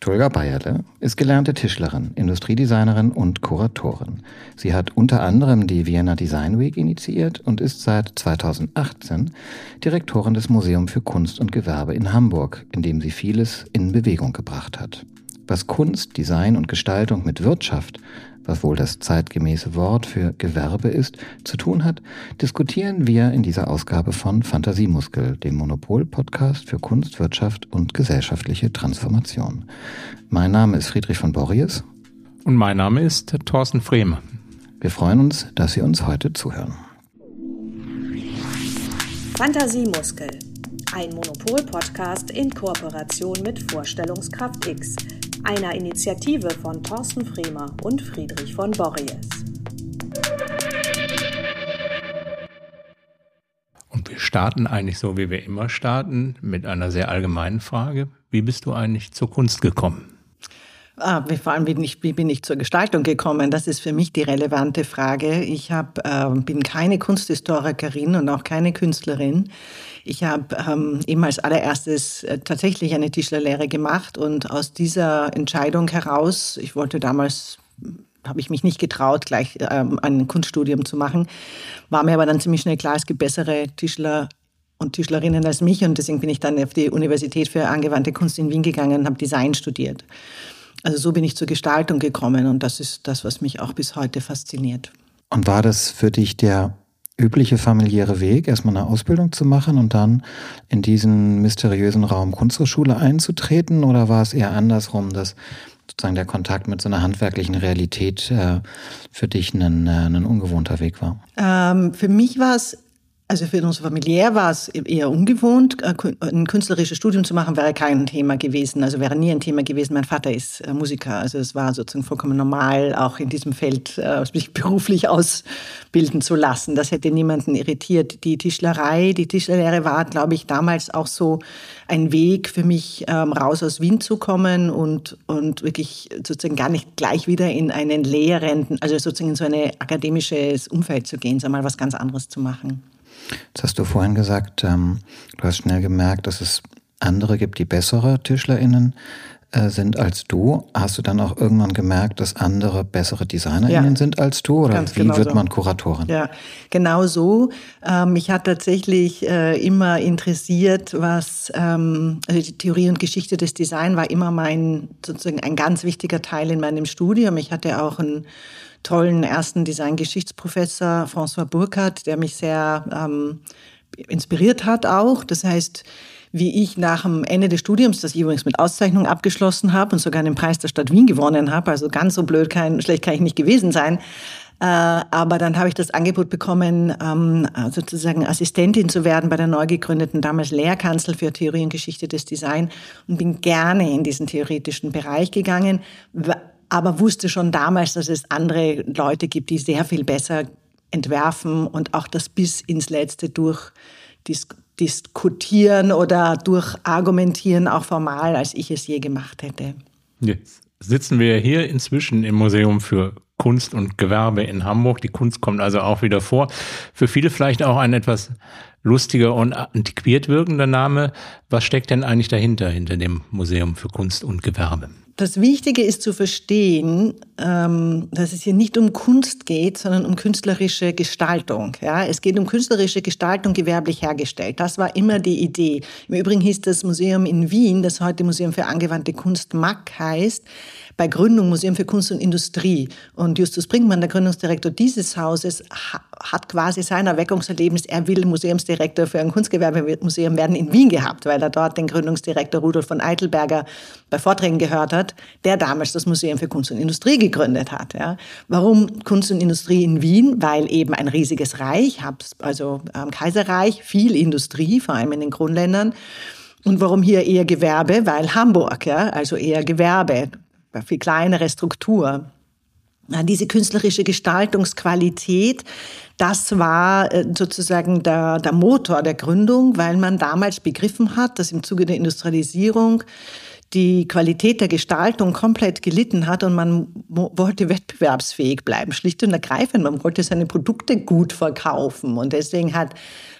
Tulga Bayerle ist gelernte Tischlerin, Industriedesignerin und Kuratorin. Sie hat unter anderem die Vienna Design Week initiiert und ist seit 2018 Direktorin des Museum für Kunst und Gewerbe in Hamburg, in dem sie vieles in Bewegung gebracht hat. Was Kunst, Design und Gestaltung mit Wirtschaft, was wohl das zeitgemäße Wort für Gewerbe ist, zu tun hat, diskutieren wir in dieser Ausgabe von Fantasiemuskel, dem Monopol-Podcast für Kunst, Wirtschaft und gesellschaftliche Transformation. Mein Name ist Friedrich von Borries. Und mein Name ist Thorsten Frehme. Wir freuen uns, dass Sie uns heute zuhören. Fantasiemuskel, ein Monopol-Podcast in Kooperation mit Vorstellungskraft X einer Initiative von Thorsten Fremer und Friedrich von Borries. Und wir starten eigentlich so, wie wir immer starten, mit einer sehr allgemeinen Frage. Wie bist du eigentlich zur Kunst gekommen? Ah, vor allem, wie, ich, wie bin ich zur Gestaltung gekommen? Das ist für mich die relevante Frage. Ich hab, äh, bin keine Kunsthistorikerin und auch keine Künstlerin. Ich habe ähm, eben als allererstes äh, tatsächlich eine Tischlerlehre gemacht und aus dieser Entscheidung heraus, ich wollte damals habe ich mich nicht getraut, gleich ähm, ein Kunststudium zu machen. War mir aber dann ziemlich schnell klar, es gibt bessere Tischler und Tischlerinnen als mich und deswegen bin ich dann auf die Universität für angewandte Kunst in Wien gegangen und habe Design studiert. Also so bin ich zur Gestaltung gekommen und das ist das, was mich auch bis heute fasziniert. Und war das für dich der übliche familiäre Weg, erstmal eine Ausbildung zu machen und dann in diesen mysteriösen Raum Kunsthochschule einzutreten? Oder war es eher andersrum, dass sozusagen der Kontakt mit so einer handwerklichen Realität äh, für dich ein, äh, ein ungewohnter Weg war? Ähm, für mich war es also für uns familiär war es eher ungewohnt. Äh, ein künstlerisches Studium zu machen wäre kein Thema gewesen, also wäre nie ein Thema gewesen. Mein Vater ist äh, Musiker, also es war sozusagen vollkommen normal, auch in diesem Feld äh, sich beruflich ausbilden zu lassen. Das hätte niemanden irritiert. Die Tischlerei, die Tischlerlehre war, glaube ich, damals auch so ein Weg für mich, ähm, raus aus Wien zu kommen und, und wirklich sozusagen gar nicht gleich wieder in einen lehrenden, also sozusagen in so ein akademisches Umfeld zu gehen, sondern mal was ganz anderes zu machen. Jetzt hast du vorhin gesagt, ähm, du hast schnell gemerkt, dass es andere gibt, die bessere TischlerInnen äh, sind als du. Hast du dann auch irgendwann gemerkt, dass andere bessere DesignerInnen ja, sind als du? Oder wie genau wird so. man Kuratorin? Ja, genau so. Ähm, mich hat tatsächlich äh, immer interessiert, was ähm, also die Theorie und Geschichte des Design war immer mein sozusagen ein ganz wichtiger Teil in meinem Studium. Ich hatte auch ein tollen ersten Designgeschichtsprofessor François Burkhardt, der mich sehr ähm, inspiriert hat auch. Das heißt, wie ich nach dem Ende des Studiums, das ich übrigens mit Auszeichnung abgeschlossen habe und sogar den Preis der Stadt Wien gewonnen habe, also ganz so blöd, kein, schlecht kann ich nicht gewesen sein, äh, aber dann habe ich das Angebot bekommen, ähm, sozusagen Assistentin zu werden bei der neu gegründeten damals Lehrkanzel für Theorie und Geschichte des Design und bin gerne in diesen theoretischen Bereich gegangen aber wusste schon damals, dass es andere Leute gibt, die sehr viel besser entwerfen und auch das bis ins Letzte durch diskutieren oder durch argumentieren, auch formal, als ich es je gemacht hätte. Jetzt sitzen wir hier inzwischen im Museum für Kunst und Gewerbe in Hamburg. Die Kunst kommt also auch wieder vor. Für viele vielleicht auch ein etwas lustiger und antiquiert wirkender Name. Was steckt denn eigentlich dahinter, hinter dem Museum für Kunst und Gewerbe? Das Wichtige ist zu verstehen, ähm, dass es hier nicht um Kunst geht, sondern um künstlerische Gestaltung. Ja, es geht um künstlerische Gestaltung gewerblich hergestellt. Das war immer die Idee. Im Übrigen hieß das Museum in Wien, das heute Museum für angewandte Kunst MAC heißt, bei Gründung Museum für Kunst und Industrie. Und Justus Brinkmann, der Gründungsdirektor dieses Hauses, hat quasi sein Erweckungserlebnis, er will Museumsdirektor für ein Kunstgewerbemuseum werden in Wien gehabt, weil er dort den Gründungsdirektor Rudolf von Eitelberger bei Vorträgen gehört hat, der damals das Museum für Kunst und Industrie gegründet hat. Ja. Warum Kunst und Industrie in Wien? Weil eben ein riesiges Reich, also ähm, Kaiserreich, viel Industrie, vor allem in den Grundländern. Und warum hier eher Gewerbe? Weil Hamburg, ja, also eher Gewerbe viel kleinere Struktur. Diese künstlerische Gestaltungsqualität, das war äh, sozusagen der, der Motor der Gründung, weil man damals begriffen hat, dass im Zuge der Industrialisierung die Qualität der Gestaltung komplett gelitten hat und man wollte wettbewerbsfähig bleiben, schlicht und ergreifend. Man wollte seine Produkte gut verkaufen und deswegen hat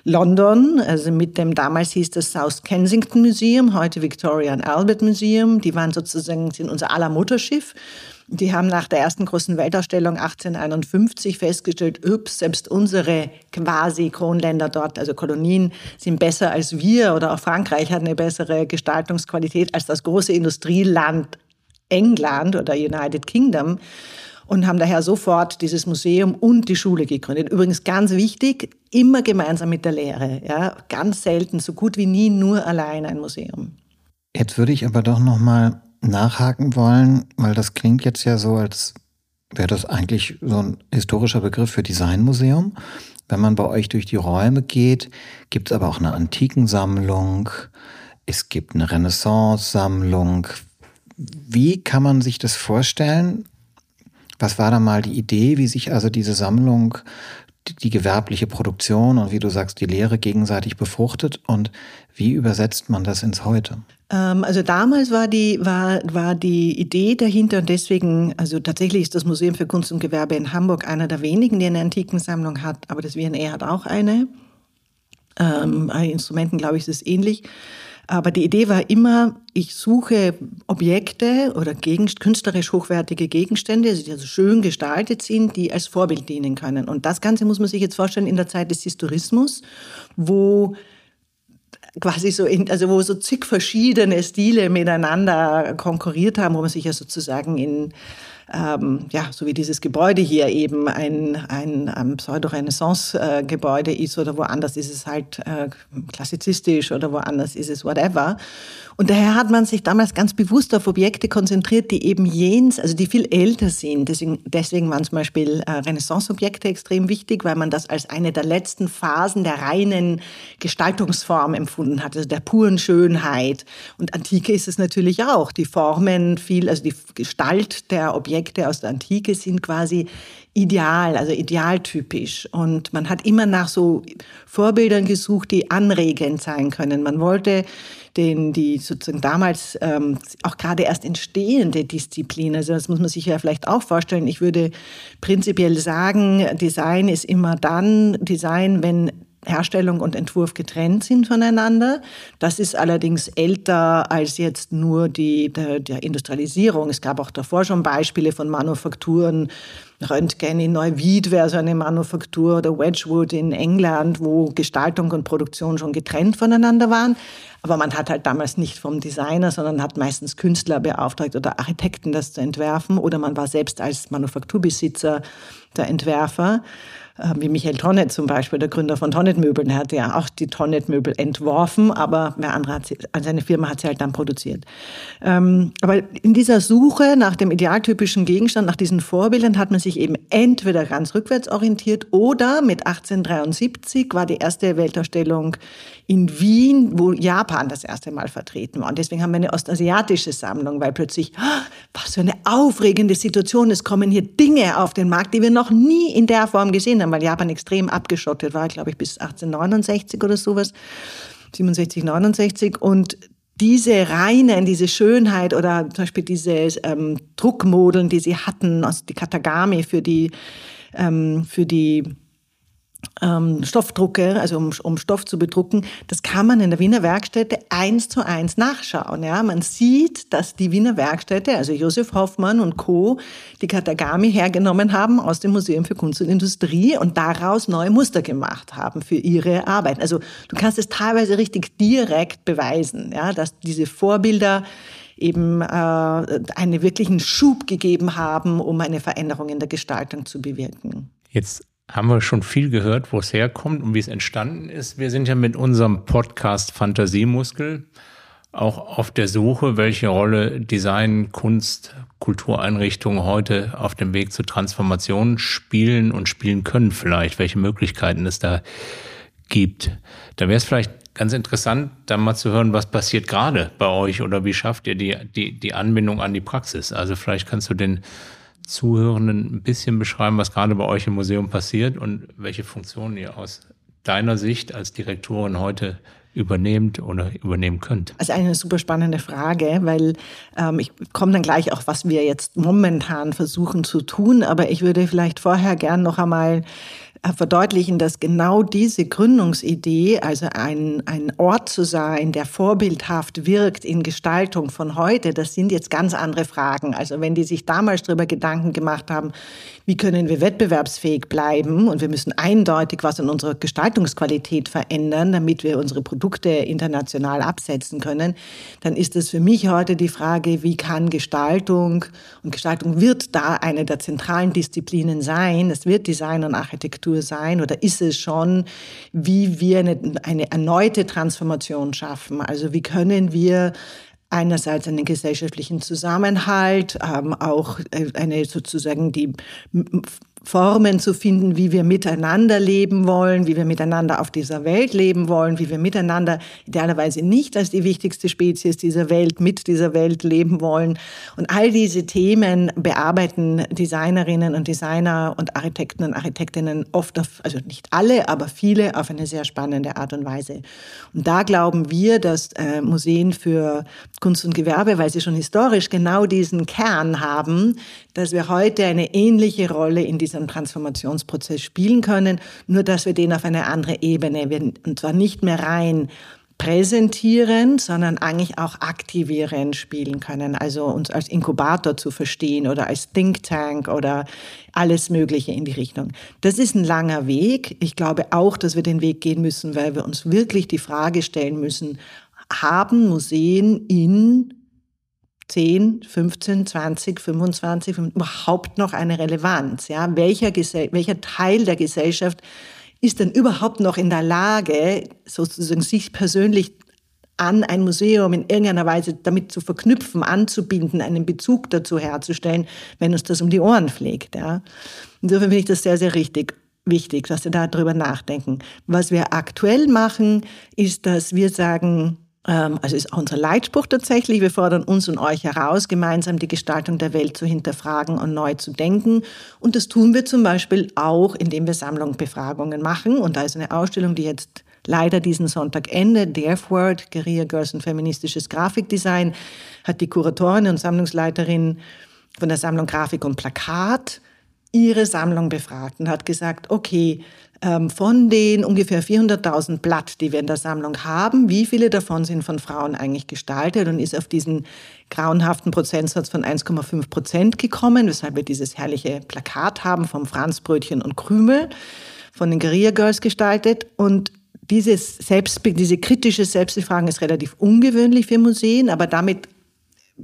London, also mit dem damals hieß das South Kensington Museum, heute Victoria and Albert Museum, die waren sozusagen sind unser aller Mutterschiff. Die haben nach der ersten großen Weltausstellung 1851 festgestellt, ups, selbst unsere quasi Kronländer dort, also Kolonien, sind besser als wir oder auch Frankreich hat eine bessere Gestaltungsqualität als das große Industrieland England oder United Kingdom und haben daher sofort dieses Museum und die Schule gegründet. Übrigens ganz wichtig, immer gemeinsam mit der Lehre. Ja, ganz selten, so gut wie nie nur allein ein Museum. Jetzt würde ich aber doch noch mal nachhaken wollen, weil das klingt jetzt ja so, als wäre das eigentlich so ein historischer Begriff für Designmuseum. Wenn man bei euch durch die Räume geht, gibt es aber auch eine Antikensammlung, es gibt eine Renaissance-Sammlung. Wie kann man sich das vorstellen? Was war da mal die Idee, wie sich also diese Sammlung die gewerbliche Produktion und wie du sagst, die Lehre gegenseitig befruchtet und wie übersetzt man das ins Heute? Ähm, also damals war die, war, war die Idee dahinter und deswegen, also tatsächlich ist das Museum für Kunst und Gewerbe in Hamburg einer der wenigen, die eine Antikensammlung hat, aber das WNR hat auch eine. Ähm, bei Instrumenten, glaube ich, ist es ähnlich. Aber die Idee war immer, ich suche Objekte oder künstlerisch hochwertige Gegenstände, die also schön gestaltet sind, die als Vorbild dienen können. Und das Ganze muss man sich jetzt vorstellen in der Zeit des Historismus, wo quasi so, in, also wo so zig verschiedene Stile miteinander konkurriert haben, wo man sich ja sozusagen in ähm, ja, so wie dieses Gebäude hier eben ein, ein, ein Pseudo-Renaissance-Gebäude ist oder woanders ist es halt äh, klassizistisch oder woanders ist es whatever. Und daher hat man sich damals ganz bewusst auf Objekte konzentriert, die eben jens, also die viel älter sind. Deswegen, deswegen waren zum Beispiel äh, Renaissance-Objekte extrem wichtig, weil man das als eine der letzten Phasen der reinen Gestaltungsform empfunden hat, also der puren Schönheit. Und Antike ist es natürlich auch. Die Formen viel, also die Gestalt der Objekte aus der Antike sind quasi ideal, also idealtypisch. Und man hat immer nach so Vorbildern gesucht, die anregend sein können. Man wollte den, die sozusagen damals ähm, auch gerade erst entstehende Disziplin, also das muss man sich ja vielleicht auch vorstellen. Ich würde prinzipiell sagen, Design ist immer dann Design, wenn Herstellung und Entwurf getrennt sind voneinander. Das ist allerdings älter als jetzt nur die der, der Industrialisierung. Es gab auch davor schon Beispiele von Manufakturen. Röntgen in Neuwied wäre so eine Manufaktur oder Wedgwood in England, wo Gestaltung und Produktion schon getrennt voneinander waren. Aber man hat halt damals nicht vom Designer, sondern hat meistens Künstler beauftragt oder Architekten, das zu entwerfen. Oder man war selbst als Manufakturbesitzer der Entwerfer. Äh, wie Michael Tonnet zum Beispiel, der Gründer von Tonnet Möbeln, hat ja auch die Tonnet Möbel entworfen, aber wer andere hat sie, seine Firma hat sie halt dann produziert. Ähm, aber in dieser Suche nach dem idealtypischen Gegenstand, nach diesen Vorbildern, hat man sich eben entweder ganz rückwärts orientiert oder mit 1873 war die erste Weltausstellung in Wien, wo Japan das erste Mal vertreten war. Und deswegen haben wir eine ostasiatische Sammlung, weil plötzlich, oh, was für eine aufregende Situation, es kommen hier Dinge auf den Markt, die wir noch nie in der Form gesehen haben, weil Japan extrem abgeschottet war, glaube ich, bis 1869 oder sowas, 67, 69. Und diese Reinen, diese Schönheit oder zum Beispiel diese ähm, Druckmodeln, die sie hatten, also die Katagami für die, ähm, für die ähm, Stoffdrucke, also um, um Stoff zu bedrucken, das kann man in der Wiener Werkstätte eins zu eins nachschauen. Ja, man sieht, dass die Wiener Werkstätte, also Josef Hoffmann und Co., die Katagami hergenommen haben aus dem Museum für Kunst und Industrie und daraus neue Muster gemacht haben für ihre Arbeit. Also du kannst es teilweise richtig direkt beweisen, ja, dass diese Vorbilder eben äh, einen wirklichen Schub gegeben haben, um eine Veränderung in der Gestaltung zu bewirken. Jetzt haben wir schon viel gehört, wo es herkommt und wie es entstanden ist. Wir sind ja mit unserem Podcast Fantasiemuskel auch auf der Suche, welche Rolle Design, Kunst, Kultureinrichtungen heute auf dem Weg zur Transformation spielen und spielen können vielleicht, welche Möglichkeiten es da gibt. Da wäre es vielleicht ganz interessant, da mal zu hören, was passiert gerade bei euch oder wie schafft ihr die, die, die Anbindung an die Praxis? Also vielleicht kannst du den Zuhörenden ein bisschen beschreiben, was gerade bei euch im Museum passiert und welche Funktionen ihr aus deiner Sicht als Direktorin heute übernehmt oder übernehmen könnt? Also eine super spannende Frage, weil ähm, ich komme dann gleich auch, was wir jetzt momentan versuchen zu tun, aber ich würde vielleicht vorher gern noch einmal verdeutlichen, dass genau diese Gründungsidee, also ein, ein Ort zu sein, der vorbildhaft wirkt in Gestaltung von heute, das sind jetzt ganz andere Fragen. Also wenn die sich damals darüber Gedanken gemacht haben, wie können wir wettbewerbsfähig bleiben und wir müssen eindeutig was in unserer Gestaltungsqualität verändern, damit wir unsere Produkte international absetzen können, dann ist es für mich heute die Frage, wie kann Gestaltung, und Gestaltung wird da eine der zentralen Disziplinen sein, es wird Design und Architektur Architektur sein oder ist es schon, wie wir eine, eine erneute Transformation schaffen? Also wie können wir einerseits einen gesellschaftlichen Zusammenhalt, ähm, auch äh, eine sozusagen die Formen zu finden, wie wir miteinander leben wollen, wie wir miteinander auf dieser Welt leben wollen, wie wir miteinander idealerweise nicht als die wichtigste Spezies dieser Welt mit dieser Welt leben wollen. Und all diese Themen bearbeiten Designerinnen und Designer und Architekten und Architektinnen oft, auf, also nicht alle, aber viele auf eine sehr spannende Art und Weise. Und da glauben wir, dass äh, Museen für Kunst und Gewerbe, weil sie schon historisch genau diesen Kern haben, dass wir heute eine ähnliche Rolle in diesem Transformationsprozess spielen können, nur dass wir den auf eine andere Ebene, und zwar nicht mehr rein präsentieren, sondern eigentlich auch aktivieren spielen können. Also uns als Inkubator zu verstehen oder als Think Tank oder alles Mögliche in die Richtung. Das ist ein langer Weg. Ich glaube auch, dass wir den Weg gehen müssen, weil wir uns wirklich die Frage stellen müssen, haben Museen in 10, 15, 20, 25 überhaupt noch eine Relevanz? Ja? Welcher, welcher Teil der Gesellschaft ist denn überhaupt noch in der Lage, sozusagen sich persönlich an ein Museum in irgendeiner Weise damit zu verknüpfen, anzubinden, einen Bezug dazu herzustellen, wenn uns das um die Ohren fliegt. Ja. Insofern finde ich das sehr, sehr richtig, wichtig, dass wir darüber nachdenken. Was wir aktuell machen, ist, dass wir sagen, also ist auch unser Leitspruch tatsächlich. Wir fordern uns und euch heraus, gemeinsam die Gestaltung der Welt zu hinterfragen und neu zu denken. Und das tun wir zum Beispiel auch, indem wir Sammlungbefragungen machen. Und da ist eine Ausstellung, die jetzt leider diesen Sonntag endet. The F-Word, Guerilla Girls und feministisches Grafikdesign, hat die Kuratorin und Sammlungsleiterin von der Sammlung Grafik und Plakat ihre Sammlung befragt und hat gesagt, okay, ähm, von den ungefähr 400.000 Blatt, die wir in der Sammlung haben, wie viele davon sind von Frauen eigentlich gestaltet? Und ist auf diesen grauenhaften Prozentsatz von 1,5 Prozent gekommen, weshalb wir dieses herrliche Plakat haben vom Franzbrötchen und Krümel von den Guerilla Girls gestaltet. Und dieses Selbst, diese kritische Selbstbefragung ist relativ ungewöhnlich für Museen, aber damit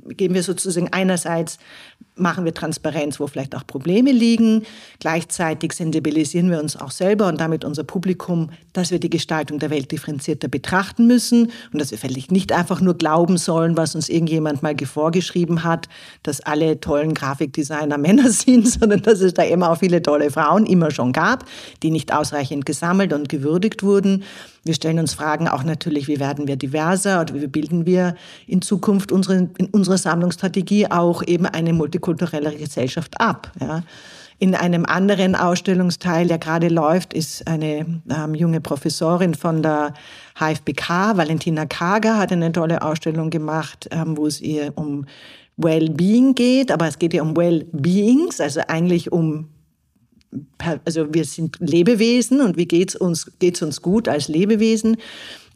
geben wir sozusagen einerseits machen wir Transparenz, wo vielleicht auch Probleme liegen. Gleichzeitig sensibilisieren wir uns auch selber und damit unser Publikum, dass wir die Gestaltung der Welt differenzierter betrachten müssen und dass wir vielleicht nicht einfach nur glauben sollen, was uns irgendjemand mal vorgeschrieben hat, dass alle tollen Grafikdesigner Männer sind, sondern dass es da immer auch viele tolle Frauen immer schon gab, die nicht ausreichend gesammelt und gewürdigt wurden. Wir stellen uns Fragen auch natürlich, wie werden wir diverser oder wie bilden wir in Zukunft unsere, in unserer Sammlungsstrategie auch eben eine Multikulturelle Gesellschaft ab. Ja. In einem anderen Ausstellungsteil, der gerade läuft, ist eine ähm, junge Professorin von der HFBK, Valentina Kager, hat eine tolle Ausstellung gemacht, ähm, wo es ihr um Well-Being geht, aber es geht ihr um Well-Beings, also eigentlich um also wir sind Lebewesen und wie geht's uns geht's uns gut als Lebewesen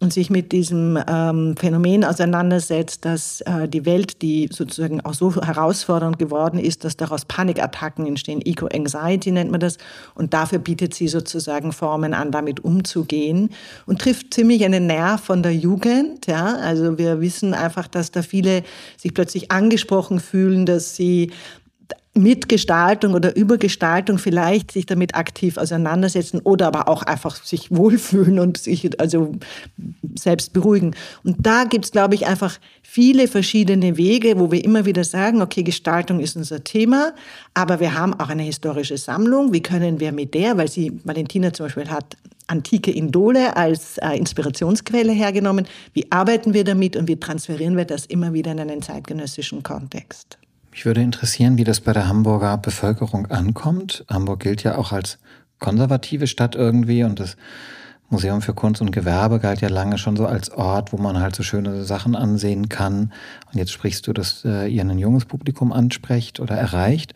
und sich mit diesem ähm, Phänomen auseinandersetzt, dass äh, die Welt, die sozusagen auch so herausfordernd geworden ist, dass daraus Panikattacken entstehen, Eco-Anxiety nennt man das, und dafür bietet sie sozusagen Formen an, damit umzugehen und trifft ziemlich einen Nerv von der Jugend. Ja? Also wir wissen einfach, dass da viele sich plötzlich angesprochen fühlen, dass sie mit Gestaltung oder über Gestaltung vielleicht sich damit aktiv auseinandersetzen oder aber auch einfach sich wohlfühlen und sich also selbst beruhigen. Und da gibt's, glaube ich, einfach viele verschiedene Wege, wo wir immer wieder sagen, okay, Gestaltung ist unser Thema, aber wir haben auch eine historische Sammlung. Wie können wir mit der, weil sie, Valentina zum Beispiel hat antike Indole als äh, Inspirationsquelle hergenommen, wie arbeiten wir damit und wie transferieren wir das immer wieder in einen zeitgenössischen Kontext? Mich würde interessieren, wie das bei der Hamburger Bevölkerung ankommt. Hamburg gilt ja auch als konservative Stadt irgendwie und das Museum für Kunst und Gewerbe galt ja lange schon so als Ort, wo man halt so schöne Sachen ansehen kann. Und jetzt sprichst du, dass äh, ihr ein junges Publikum ansprecht oder erreicht.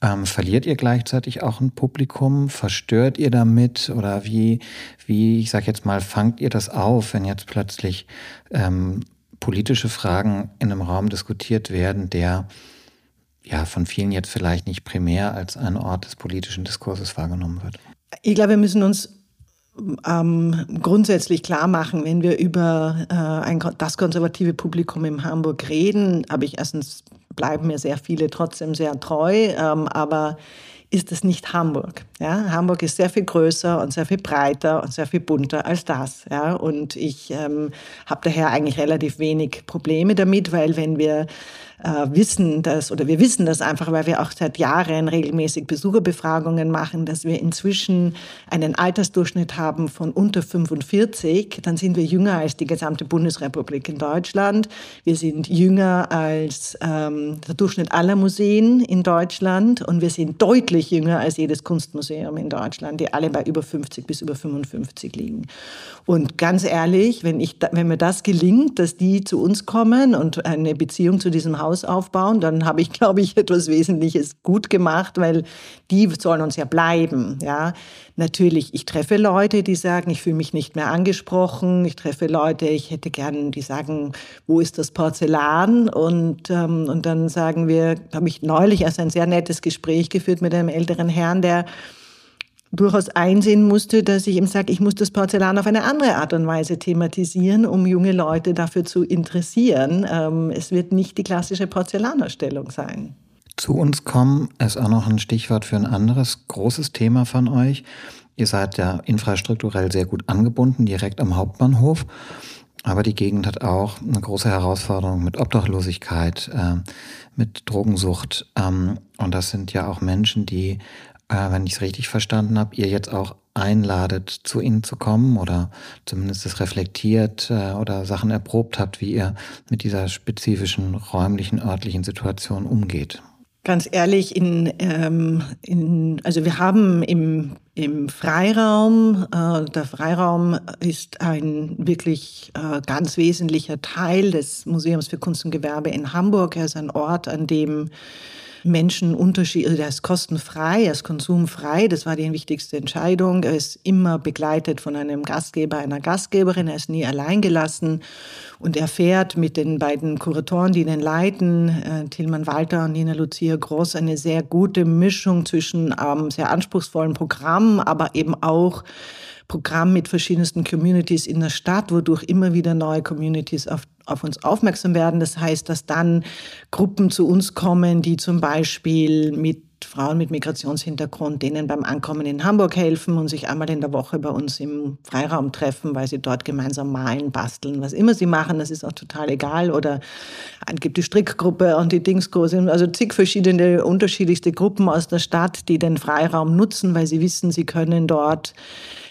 Ähm, verliert ihr gleichzeitig auch ein Publikum? Verstört ihr damit? Oder wie, wie, ich sag jetzt mal, fangt ihr das auf, wenn jetzt plötzlich ähm, politische Fragen in einem Raum diskutiert werden, der ja von vielen jetzt vielleicht nicht primär als ein Ort des politischen Diskurses wahrgenommen wird? Ich glaube, wir müssen uns ähm, grundsätzlich klar machen, wenn wir über äh, ein, das konservative Publikum in Hamburg reden, habe ich erstens bleiben mir sehr viele trotzdem sehr treu, ähm, aber ist es nicht Hamburg. Ja? Hamburg ist sehr viel größer und sehr viel breiter und sehr viel bunter als das. Ja? Und ich ähm, habe daher eigentlich relativ wenig Probleme damit, weil wenn wir äh, wissen das, oder wir wissen das einfach, weil wir auch seit Jahren regelmäßig Besucherbefragungen machen, dass wir inzwischen einen Altersdurchschnitt haben von unter 45, dann sind wir jünger als die gesamte Bundesrepublik in Deutschland. Wir sind jünger als ähm, der Durchschnitt aller Museen in Deutschland und wir sind deutlich jünger als jedes Kunstmuseum in Deutschland, die alle bei über 50 bis über 55 liegen. Und ganz ehrlich, wenn, ich, wenn mir das gelingt, dass die zu uns kommen und eine Beziehung zu diesem Haus aufbauen, dann habe ich, glaube ich, etwas Wesentliches gut gemacht, weil die sollen uns ja bleiben. Ja, natürlich, ich treffe Leute, die sagen, ich fühle mich nicht mehr angesprochen. Ich treffe Leute, ich hätte gern, die sagen, wo ist das Porzellan? Und ähm, und dann sagen wir, habe ich neulich erst ein sehr nettes Gespräch geführt mit einem älteren Herrn, der durchaus einsehen musste, dass ich ihm sage, ich muss das Porzellan auf eine andere Art und Weise thematisieren, um junge Leute dafür zu interessieren. Ähm, es wird nicht die klassische Porzellanerstellung sein. Zu uns kommen ist auch noch ein Stichwort für ein anderes großes Thema von euch. Ihr seid ja infrastrukturell sehr gut angebunden, direkt am Hauptbahnhof. Aber die Gegend hat auch eine große Herausforderung mit Obdachlosigkeit, äh, mit Drogensucht. Ähm, und das sind ja auch Menschen, die äh, wenn ich es richtig verstanden habe, ihr jetzt auch einladet, zu ihnen zu kommen oder zumindest es reflektiert äh, oder Sachen erprobt habt, wie ihr mit dieser spezifischen räumlichen, örtlichen Situation umgeht. Ganz ehrlich, in, ähm, in, also wir haben im, im Freiraum, äh, der Freiraum ist ein wirklich äh, ganz wesentlicher Teil des Museums für Kunst und Gewerbe in Hamburg. Er ist ein Ort, an dem Menschen Unterschied, also ist kostenfrei, er ist konsumfrei, das war die wichtigste Entscheidung. Er ist immer begleitet von einem Gastgeber, einer Gastgeberin, er ist nie allein gelassen und er fährt mit den beiden Kuratoren, die ihn leiten, äh, Tilman Walter und Nina Lucia Groß, eine sehr gute Mischung zwischen ähm, sehr anspruchsvollen Programmen, aber eben auch Programm mit verschiedensten Communities in der Stadt, wodurch immer wieder neue Communities auf, auf uns aufmerksam werden. Das heißt, dass dann Gruppen zu uns kommen, die zum Beispiel mit Frauen mit Migrationshintergrund, denen beim Ankommen in Hamburg helfen und sich einmal in der Woche bei uns im Freiraum treffen, weil sie dort gemeinsam malen, basteln, was immer sie machen, das ist auch total egal. Oder es gibt die Strickgruppe und die Dingsgruppe, also zig verschiedene unterschiedlichste Gruppen aus der Stadt, die den Freiraum nutzen, weil sie wissen, sie können dort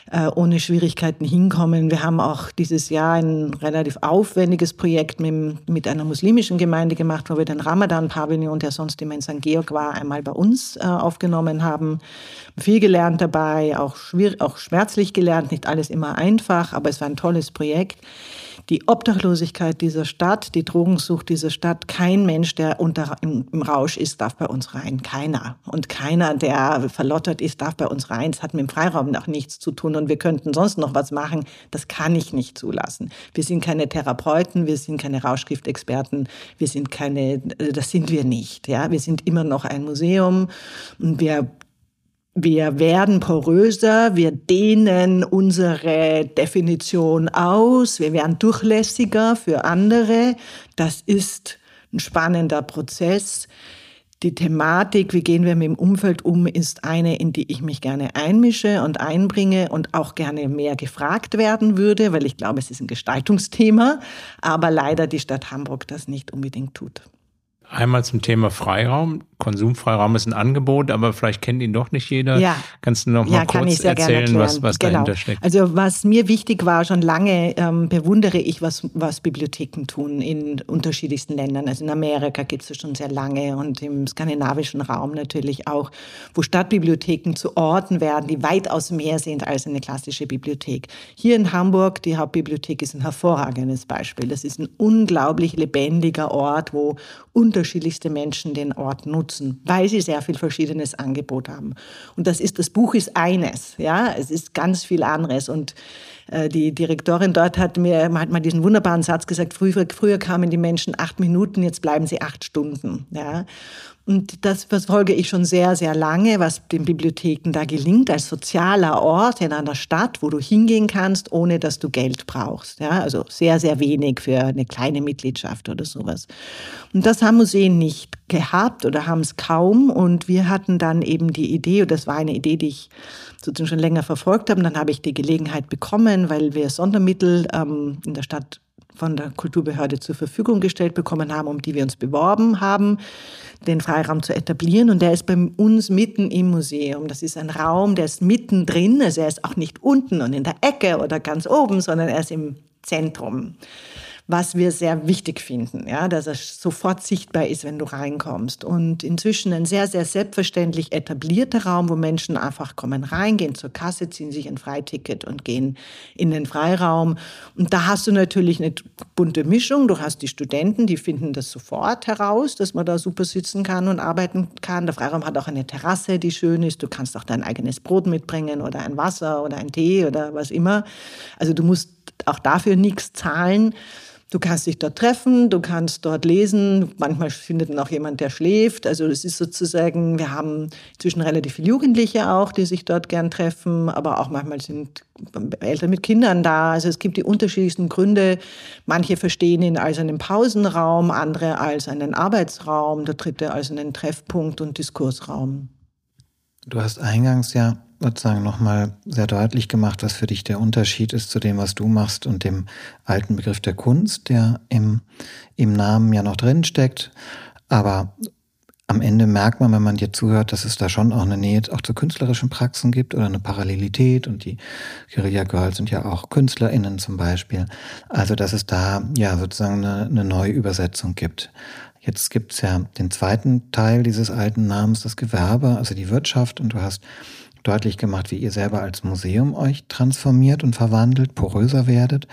äh, ohne Schwierigkeiten hinkommen. Wir haben auch dieses Jahr ein relativ aufwendiges Projekt mit, mit einer muslimischen Gemeinde gemacht, wo wir den Ramadan-Pavillon, der sonst immer in St. Georg war, einmal bei uns äh, aufgenommen haben. Viel gelernt dabei, auch, auch schmerzlich gelernt, nicht alles immer einfach, aber es war ein tolles Projekt die Obdachlosigkeit dieser Stadt, die Drogensucht dieser Stadt. Kein Mensch, der unter, im, Rausch ist, darf bei uns rein. Keiner. Und keiner, der verlottert ist, darf bei uns rein. Das hat mit dem Freiraum noch nichts zu tun und wir könnten sonst noch was machen. Das kann ich nicht zulassen. Wir sind keine Therapeuten, wir sind keine Rauschgiftexperten, wir sind keine, das sind wir nicht. Ja, wir sind immer noch ein Museum und wir wir werden poröser, wir dehnen unsere Definition aus, wir werden durchlässiger für andere. Das ist ein spannender Prozess. Die Thematik, wie gehen wir mit dem Umfeld um, ist eine, in die ich mich gerne einmische und einbringe und auch gerne mehr gefragt werden würde, weil ich glaube, es ist ein Gestaltungsthema, aber leider die Stadt Hamburg das nicht unbedingt tut. Einmal zum Thema Freiraum. Konsumfreiraum ist ein Angebot, aber vielleicht kennt ihn doch nicht jeder. Ja. Kannst du noch mal Ja, kurz erzählen, was, was genau. dahinter steckt? Also was mir wichtig war, schon lange ähm, bewundere ich, was, was Bibliotheken tun in unterschiedlichsten Ländern. Also in Amerika gibt es das schon sehr lange und im skandinavischen Raum natürlich auch, wo Stadtbibliotheken zu Orten werden, die weitaus mehr sind als eine klassische Bibliothek. Hier in Hamburg, die Hauptbibliothek ist ein hervorragendes Beispiel. Das ist ein unglaublich lebendiger Ort, wo unterschiedlichste Menschen den Ort nutzen, weil sie sehr viel verschiedenes Angebot haben. Und das ist, das Buch ist eines, ja, es ist ganz viel anderes und äh, die Direktorin dort hat mir hat mal diesen wunderbaren Satz gesagt, früher, früher kamen die Menschen acht Minuten, jetzt bleiben sie acht Stunden. Ja. Und das verfolge ich schon sehr, sehr lange, was den Bibliotheken da gelingt, als sozialer Ort in einer Stadt, wo du hingehen kannst, ohne dass du Geld brauchst. Ja, also sehr, sehr wenig für eine kleine Mitgliedschaft oder sowas. Und das haben Museen nicht gehabt oder haben es kaum. Und wir hatten dann eben die Idee, und das war eine Idee, die ich sozusagen schon länger verfolgt habe. Und dann habe ich die Gelegenheit bekommen, weil wir Sondermittel ähm, in der Stadt von der Kulturbehörde zur Verfügung gestellt bekommen haben, um die wir uns beworben haben, den Freiraum zu etablieren. Und der ist bei uns mitten im Museum. Das ist ein Raum, der ist mittendrin. Also er ist auch nicht unten und in der Ecke oder ganz oben, sondern er ist im Zentrum was wir sehr wichtig finden, ja, dass es sofort sichtbar ist, wenn du reinkommst. Und inzwischen ein sehr, sehr selbstverständlich etablierter Raum, wo Menschen einfach kommen rein, gehen zur Kasse, ziehen sich ein Freiticket und gehen in den Freiraum. Und da hast du natürlich eine bunte Mischung. Du hast die Studenten, die finden das sofort heraus, dass man da super sitzen kann und arbeiten kann. Der Freiraum hat auch eine Terrasse, die schön ist. Du kannst auch dein eigenes Brot mitbringen oder ein Wasser oder ein Tee oder was immer. Also du musst auch dafür nichts zahlen. Du kannst dich dort treffen, du kannst dort lesen. Manchmal findet dann auch jemand, der schläft. Also es ist sozusagen, wir haben inzwischen relativ viele Jugendliche auch, die sich dort gern treffen, aber auch manchmal sind Eltern mit Kindern da. Also es gibt die unterschiedlichsten Gründe. Manche verstehen ihn als einen Pausenraum, andere als einen Arbeitsraum, der dritte als einen Treffpunkt und Diskursraum. Du hast eingangs ja sozusagen nochmal sehr deutlich gemacht, was für dich der Unterschied ist zu dem, was du machst und dem alten Begriff der Kunst, der im, im Namen ja noch drin steckt. Aber am Ende merkt man, wenn man dir zuhört, dass es da schon auch eine Nähe auch zu künstlerischen Praxen gibt oder eine Parallelität und die Guerilla Girls sind ja auch KünstlerInnen zum Beispiel. Also, dass es da ja sozusagen eine, eine neue Übersetzung gibt. Jetzt gibt's ja den zweiten Teil dieses alten Namens, das Gewerbe, also die Wirtschaft und du hast deutlich gemacht, wie ihr selber als Museum euch transformiert und verwandelt, poröser werdet.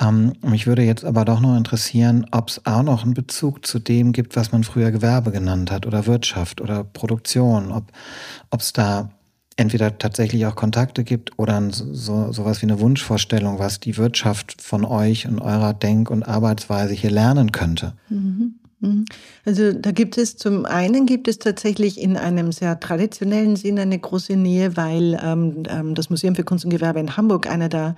Ähm, mich würde jetzt aber doch noch interessieren, ob es auch noch einen Bezug zu dem gibt, was man früher Gewerbe genannt hat oder Wirtschaft oder Produktion, ob es da entweder tatsächlich auch Kontakte gibt oder so sowas wie eine Wunschvorstellung, was die Wirtschaft von euch und eurer Denk- und Arbeitsweise hier lernen könnte. Mhm. Mhm. Also da gibt es zum einen gibt es tatsächlich in einem sehr traditionellen Sinn eine große Nähe, weil ähm, ähm das Museum für Kunst und Gewerbe in Hamburg einer der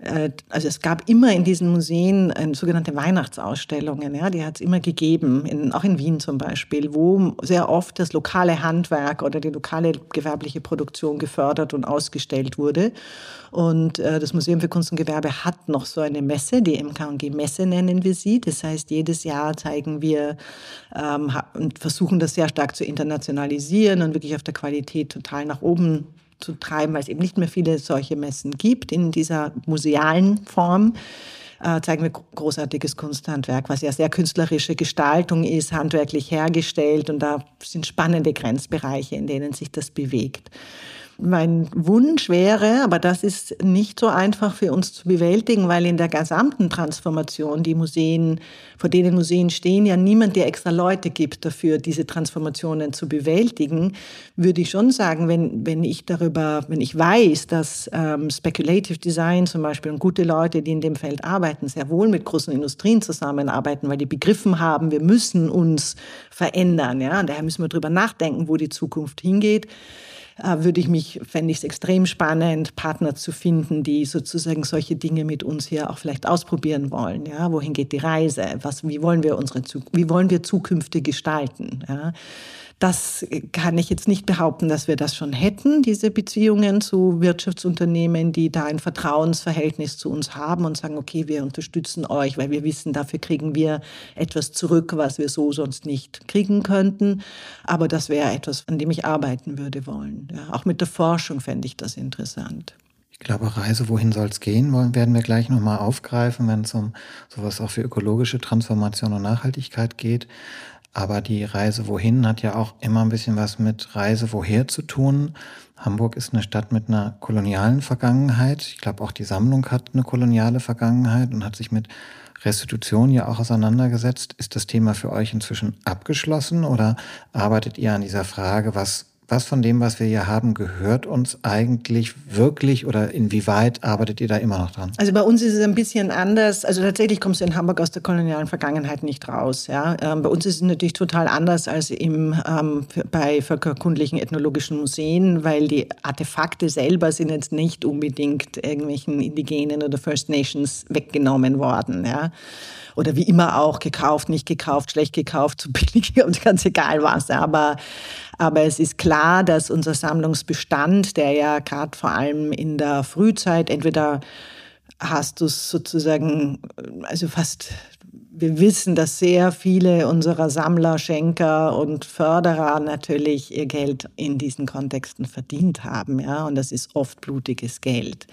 also es gab immer in diesen Museen äh, sogenannte Weihnachtsausstellungen, ja, die hat es immer gegeben, in, auch in Wien zum Beispiel, wo sehr oft das lokale Handwerk oder die lokale gewerbliche Produktion gefördert und ausgestellt wurde. Und äh, das Museum für Kunst und Gewerbe hat noch so eine Messe, die MKG Messe nennen wir sie. Das heißt, jedes Jahr zeigen wir ähm, und versuchen das sehr stark zu internationalisieren und wirklich auf der Qualität total nach oben zu treiben, weil es eben nicht mehr viele solche Messen gibt in dieser musealen Form äh, zeigen wir großartiges Kunsthandwerk, was ja sehr künstlerische Gestaltung ist, handwerklich hergestellt und da sind spannende Grenzbereiche, in denen sich das bewegt. Mein Wunsch wäre, aber das ist nicht so einfach für uns zu bewältigen, weil in der gesamten Transformation, die Museen, vor denen Museen stehen, ja niemand, der extra Leute gibt dafür, diese Transformationen zu bewältigen, würde ich schon sagen, wenn, wenn ich darüber, wenn ich weiß, dass ähm, Speculative Design zum Beispiel und gute Leute, die in dem Feld arbeiten, sehr wohl mit großen Industrien zusammenarbeiten, weil die begriffen haben, wir müssen uns verändern, ja, und daher müssen wir darüber nachdenken, wo die Zukunft hingeht würde ich mich, fände ich es extrem spannend, Partner zu finden, die sozusagen solche Dinge mit uns hier auch vielleicht ausprobieren wollen. Ja, wohin geht die Reise? Was, wie wollen wir unsere, wie wollen wir Zukünfte gestalten? Ja? Das kann ich jetzt nicht behaupten, dass wir das schon hätten, diese Beziehungen zu Wirtschaftsunternehmen, die da ein Vertrauensverhältnis zu uns haben und sagen, okay, wir unterstützen euch, weil wir wissen, dafür kriegen wir etwas zurück, was wir so sonst nicht kriegen könnten. Aber das wäre etwas, an dem ich arbeiten würde wollen. Ja, auch mit der Forschung fände ich das interessant. Ich glaube, Reise, wohin soll es gehen, werden wir gleich nochmal aufgreifen, wenn es um sowas auch für ökologische Transformation und Nachhaltigkeit geht. Aber die Reise wohin hat ja auch immer ein bisschen was mit Reise woher zu tun. Hamburg ist eine Stadt mit einer kolonialen Vergangenheit. Ich glaube, auch die Sammlung hat eine koloniale Vergangenheit und hat sich mit Restitution ja auch auseinandergesetzt. Ist das Thema für euch inzwischen abgeschlossen oder arbeitet ihr an dieser Frage, was was von dem, was wir hier haben, gehört uns eigentlich wirklich oder inwieweit arbeitet ihr da immer noch dran? Also bei uns ist es ein bisschen anders. Also tatsächlich kommst du in Hamburg aus der kolonialen Vergangenheit nicht raus. Ja? Ähm, bei uns ist es natürlich total anders als im, ähm, bei völkerkundlichen ethnologischen Museen, weil die Artefakte selber sind jetzt nicht unbedingt irgendwelchen Indigenen oder First Nations weggenommen worden. Ja? oder wie immer auch gekauft, nicht gekauft, schlecht gekauft, zu billig ganz egal was. Aber, aber es ist klar, dass unser Sammlungsbestand, der ja gerade vor allem in der Frühzeit entweder hast du es sozusagen, also fast, wir wissen, dass sehr viele unserer Sammler, Schenker und Förderer natürlich ihr Geld in diesen Kontexten verdient haben, ja, und das ist oft blutiges Geld.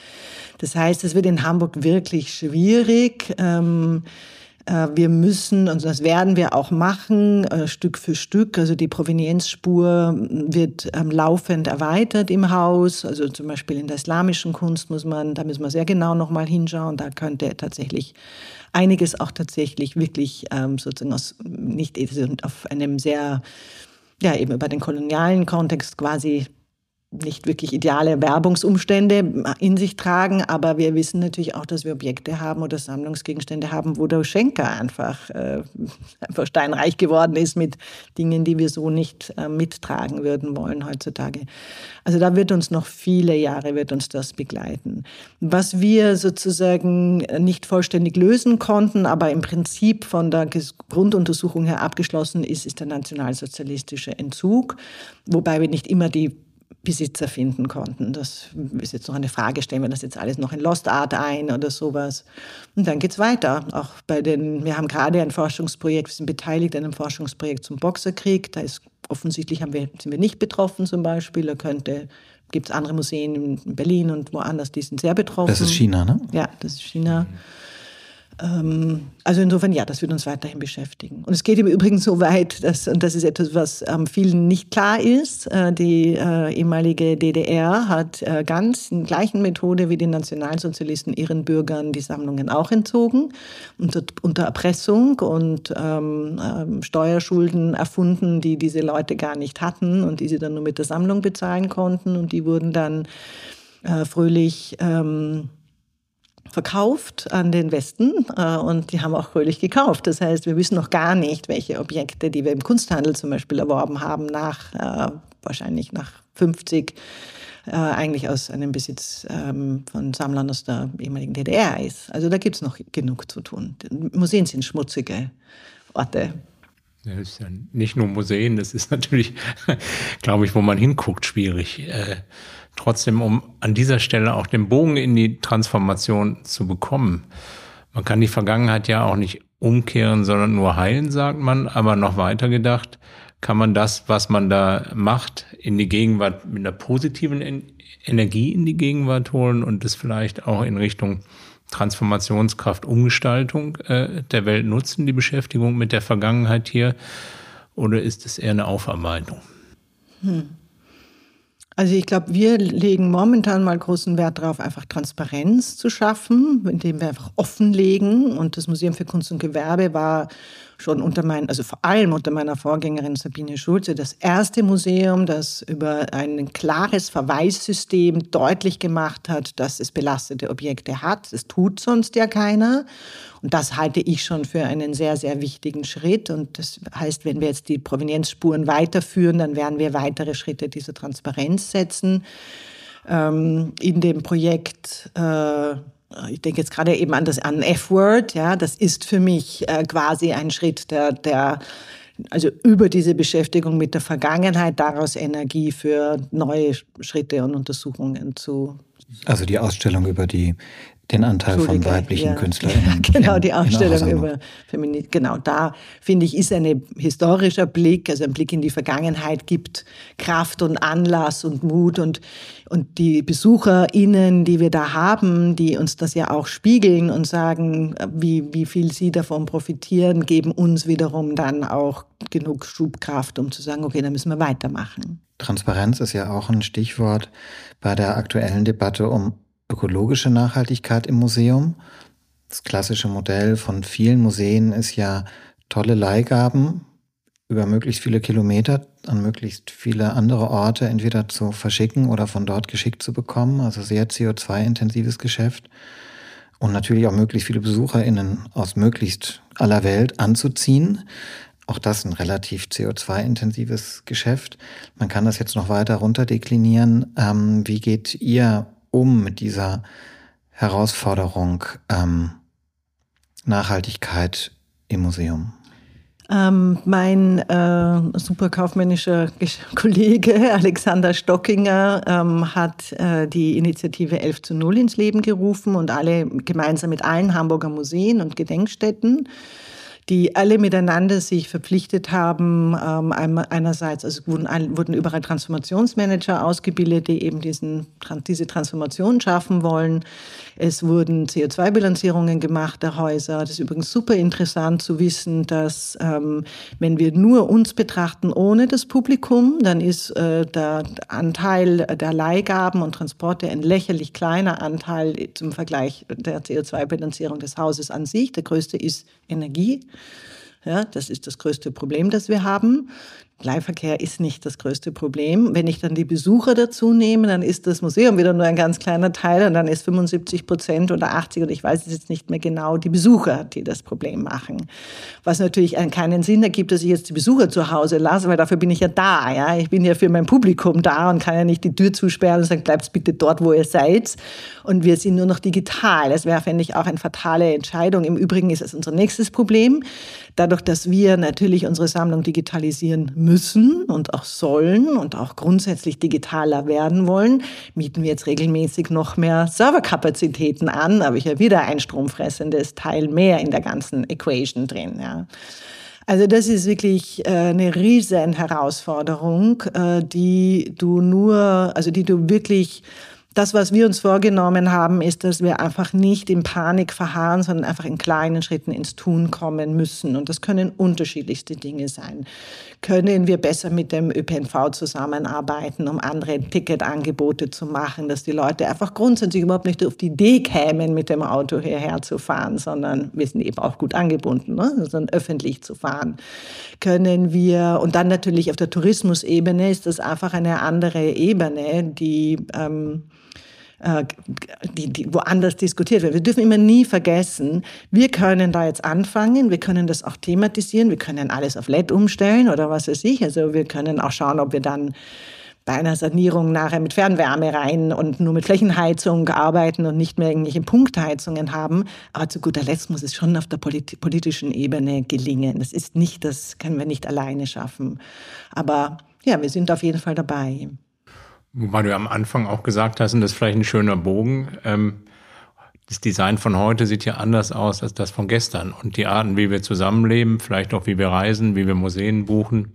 Das heißt, es wird in Hamburg wirklich schwierig. Ähm, äh, wir müssen, und das werden wir auch machen, äh, Stück für Stück. Also die Provenienzspur wird ähm, laufend erweitert im Haus. Also zum Beispiel in der islamischen Kunst muss man, da müssen wir sehr genau nochmal hinschauen. Da könnte tatsächlich einiges auch tatsächlich wirklich ähm, sozusagen aus, nicht auf einem sehr, ja, eben über den kolonialen Kontext quasi nicht wirklich ideale Werbungsumstände in sich tragen, aber wir wissen natürlich auch, dass wir Objekte haben oder Sammlungsgegenstände haben, wo der Schenker einfach, äh, einfach steinreich geworden ist mit Dingen, die wir so nicht äh, mittragen würden wollen heutzutage. Also da wird uns noch viele Jahre wird uns das begleiten. Was wir sozusagen nicht vollständig lösen konnten, aber im Prinzip von der Grunduntersuchung her abgeschlossen ist, ist der nationalsozialistische Entzug, wobei wir nicht immer die Besitzer finden konnten. Das ist jetzt noch eine Frage, stellen wir das jetzt alles noch in Lost Art ein oder sowas. Und dann geht es weiter. Auch bei den, wir haben gerade ein Forschungsprojekt, wir sind beteiligt an einem Forschungsprojekt zum Boxerkrieg. Da ist offensichtlich haben wir, sind wir nicht betroffen zum Beispiel. Da könnte, gibt es andere Museen in Berlin und woanders, die sind sehr betroffen. Das ist China, ne? Ja, das ist China. Mhm. Ähm, also insofern, ja, das wird uns weiterhin beschäftigen. Und es geht im Übrigen so weit, dass, und das ist etwas, was ähm, vielen nicht klar ist, äh, die äh, ehemalige DDR hat äh, ganz in gleichen Methode wie die Nationalsozialisten ihren Bürgern die Sammlungen auch entzogen, unter, unter Erpressung und ähm, ähm, Steuerschulden erfunden, die diese Leute gar nicht hatten und die sie dann nur mit der Sammlung bezahlen konnten. Und die wurden dann äh, fröhlich... Verkauft an den Westen äh, und die haben auch fröhlich gekauft. Das heißt, wir wissen noch gar nicht, welche Objekte, die wir im Kunsthandel zum Beispiel erworben haben, nach äh, wahrscheinlich nach 50 äh, eigentlich aus einem Besitz ähm, von Sammlern aus der ehemaligen DDR ist. Also da gibt es noch genug zu tun. Museen sind schmutzige Orte. Das ist ja nicht nur Museen, das ist natürlich, glaube ich, wo man hinguckt, schwierig. Äh, trotzdem, um an dieser Stelle auch den Bogen in die Transformation zu bekommen. Man kann die Vergangenheit ja auch nicht umkehren, sondern nur heilen, sagt man. Aber noch weiter gedacht, kann man das, was man da macht, in die Gegenwart mit einer positiven Energie in die Gegenwart holen und es vielleicht auch in Richtung Transformationskraft, Umgestaltung äh, der Welt nutzen, die Beschäftigung mit der Vergangenheit hier? Oder ist es eher eine Aufarbeitung? Hm. Also ich glaube, wir legen momentan mal großen Wert darauf, einfach Transparenz zu schaffen, indem wir einfach offenlegen. Und das Museum für Kunst und Gewerbe war schon unter meinen, also vor allem unter meiner Vorgängerin Sabine Schulze, das erste Museum, das über ein klares Verweissystem deutlich gemacht hat, dass es belastete Objekte hat. Das tut sonst ja keiner. Und das halte ich schon für einen sehr, sehr wichtigen Schritt. Und das heißt, wenn wir jetzt die Provenienzspuren weiterführen, dann werden wir weitere Schritte dieser Transparenz setzen. Ähm, in dem Projekt äh, ich denke jetzt gerade eben an das an F-Word, ja, das ist für mich äh, quasi ein Schritt, der, der also über diese Beschäftigung mit der Vergangenheit daraus Energie für neue Schritte und Untersuchungen zu. Also die Ausstellung über die den Anteil von weiblichen ja. KünstlerInnen. Ja, genau, die Ausstellung über Feminismus. Genau, da finde ich, ist ein historischer Blick, also ein Blick in die Vergangenheit, gibt Kraft und Anlass und Mut und, und die BesucherInnen, die wir da haben, die uns das ja auch spiegeln und sagen, wie, wie viel sie davon profitieren, geben uns wiederum dann auch genug Schubkraft, um zu sagen, okay, dann müssen wir weitermachen. Transparenz ist ja auch ein Stichwort bei der aktuellen Debatte um ökologische Nachhaltigkeit im Museum. Das klassische Modell von vielen Museen ist ja tolle Leihgaben über möglichst viele Kilometer an möglichst viele andere Orte entweder zu verschicken oder von dort geschickt zu bekommen. Also sehr CO2-intensives Geschäft. Und natürlich auch möglichst viele BesucherInnen aus möglichst aller Welt anzuziehen. Auch das ein relativ CO2-intensives Geschäft. Man kann das jetzt noch weiter runterdeklinieren. Ähm, wie geht ihr um mit dieser Herausforderung ähm, Nachhaltigkeit im Museum? Ähm, mein äh, superkaufmännischer Kollege Alexander Stockinger ähm, hat äh, die Initiative 11 zu 0 ins Leben gerufen und alle gemeinsam mit allen Hamburger Museen und Gedenkstätten die alle miteinander sich verpflichtet haben. Ähm, einerseits also wurden, wurden überall Transformationsmanager ausgebildet, die eben diesen, diese Transformation schaffen wollen. Es wurden CO2-Bilanzierungen gemacht der Häuser. Das ist übrigens super interessant zu wissen, dass ähm, wenn wir nur uns betrachten ohne das Publikum, dann ist äh, der Anteil der Leihgaben und Transporte ein lächerlich kleiner Anteil zum Vergleich der CO2-Bilanzierung des Hauses an sich. Der größte ist Energie. Ja, das ist das größte Problem, das wir haben. Leihverkehr ist nicht das größte Problem. Wenn ich dann die Besucher dazu nehme, dann ist das Museum wieder nur ein ganz kleiner Teil und dann ist 75 Prozent oder 80 und ich weiß es jetzt nicht mehr genau, die Besucher, die das Problem machen. Was natürlich keinen Sinn ergibt, dass ich jetzt die Besucher zu Hause lasse, weil dafür bin ich ja da. Ja? Ich bin ja für mein Publikum da und kann ja nicht die Tür zusperren und sagen, bleibt bitte dort, wo ihr seid. Und wir sind nur noch digital. Das wäre, fände ich, auch eine fatale Entscheidung. Im Übrigen ist es unser nächstes Problem. Dadurch, dass wir natürlich unsere Sammlung digitalisieren müssen und auch sollen und auch grundsätzlich digitaler werden wollen, mieten wir jetzt regelmäßig noch mehr Serverkapazitäten an. Habe ich ja wieder ein stromfressendes Teil mehr in der ganzen Equation drin. Ja. Also das ist wirklich äh, eine riesen Herausforderung, äh, die du nur, also die du wirklich das, was wir uns vorgenommen haben, ist, dass wir einfach nicht in Panik verharren, sondern einfach in kleinen Schritten ins Tun kommen müssen. Und das können unterschiedlichste Dinge sein. Können wir besser mit dem ÖPNV zusammenarbeiten, um andere Ticketangebote zu machen, dass die Leute einfach grundsätzlich überhaupt nicht auf die Idee kämen, mit dem Auto hierher zu fahren, sondern wir sind eben auch gut angebunden, ne? sondern öffentlich zu fahren. Können wir, und dann natürlich auf der Tourismusebene ist das einfach eine andere Ebene, die, ähm, äh, die, die woanders diskutiert wird. Wir dürfen immer nie vergessen, wir können da jetzt anfangen, wir können das auch thematisieren, wir können alles auf LED umstellen oder was weiß ich. Also wir können auch schauen, ob wir dann bei einer Sanierung nachher mit Fernwärme rein und nur mit Flächenheizung arbeiten und nicht mehr irgendwelche Punktheizungen haben. Aber zu guter Letzt muss es schon auf der politischen Ebene gelingen. Das ist nicht, das können wir nicht alleine schaffen. Aber ja, wir sind auf jeden Fall dabei. Wobei du am Anfang auch gesagt hast, und das ist vielleicht ein schöner Bogen, ähm, das Design von heute sieht ja anders aus als das von gestern. Und die Arten, wie wir zusammenleben, vielleicht auch wie wir reisen, wie wir Museen buchen,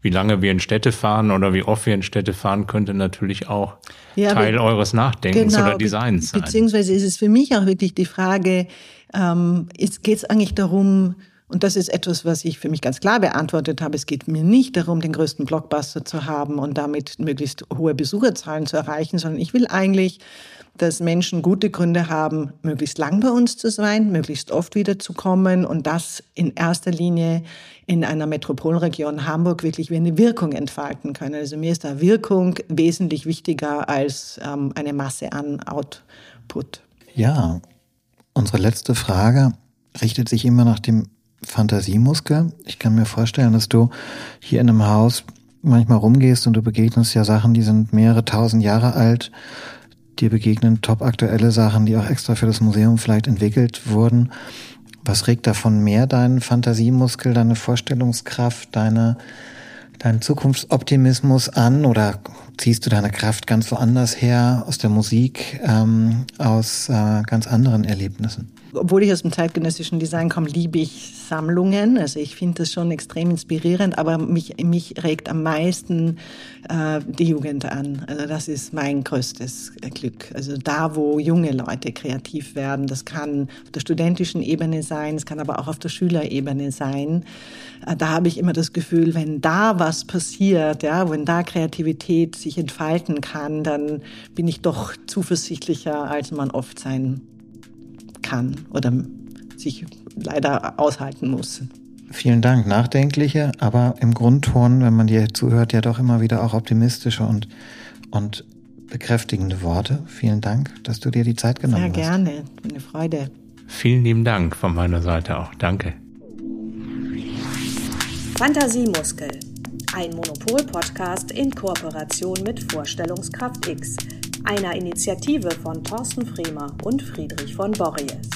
wie lange wir in Städte fahren oder wie oft wir in Städte fahren, könnte natürlich auch ja, Teil eures Nachdenkens genau, oder Designs sein. Beziehungsweise ist es für mich auch wirklich die Frage, ähm, geht es eigentlich darum, Und das ist etwas, was ich für mich ganz klar beantwortet habe. Es geht mir nicht darum, den größten Blockbuster zu haben und damit möglichst hohe Besucherzahlen zu erreichen, sondern ich will eigentlich, dass Menschen gute Gründe haben, möglichst lang bei uns zu sein, möglichst oft wiederzukommen und das in erster Linie in einer Metropolregion Hamburg wirklich wie eine Wirkung entfalten können. Also mir ist da Wirkung wesentlich wichtiger als ähm, eine Masse an Output. Ja, unsere letzte Frage richtet sich immer nach dem Fantasiemuskel. Ich kann mir vorstellen, dass du hier in einem Haus manchmal rumgehst und du begegnest ja Sachen, die sind mehrere tausend Jahre alt. Dir begegnen top aktuelle Sachen, die auch extra für das Museum vielleicht entwickelt wurden. Was regt davon mehr deinen Fantasiemuskel, deine Vorstellungskraft, deine, deinen Zukunftsoptimismus an oder ziehst du deine Kraft ganz woanders her, aus der Musik, ähm, aus äh, ganz anderen Erlebnissen? obwohl ich aus dem zeitgenössischen Design komme, liebe ich Sammlungen. Also ich finde das schon extrem inspirierend, aber mich, mich regt am meisten äh, die Jugend an. Also das ist mein größtes Glück. Also da, wo junge Leute kreativ werden, das kann auf der studentischen Ebene sein, es kann aber auch auf der Schülerebene sein. Äh, da habe ich immer das Gefühl, wenn da was passiert, ja, wenn da Kreativität sich entfalten kann, dann bin ich doch zuversichtlicher, als man oft sein kann oder sich leider aushalten muss. Vielen Dank. Nachdenkliche, aber im Grundton, wenn man dir zuhört, ja doch immer wieder auch optimistische und, und bekräftigende Worte. Vielen Dank, dass du dir die Zeit genommen hast. Sehr gerne. Eine Freude. Vielen lieben Dank von meiner Seite auch. Danke. Fantasiemuskel. Ein Monopol-Podcast in Kooperation mit Vorstellungskraft X, einer Initiative von Thorsten Fremer und Friedrich von Borries.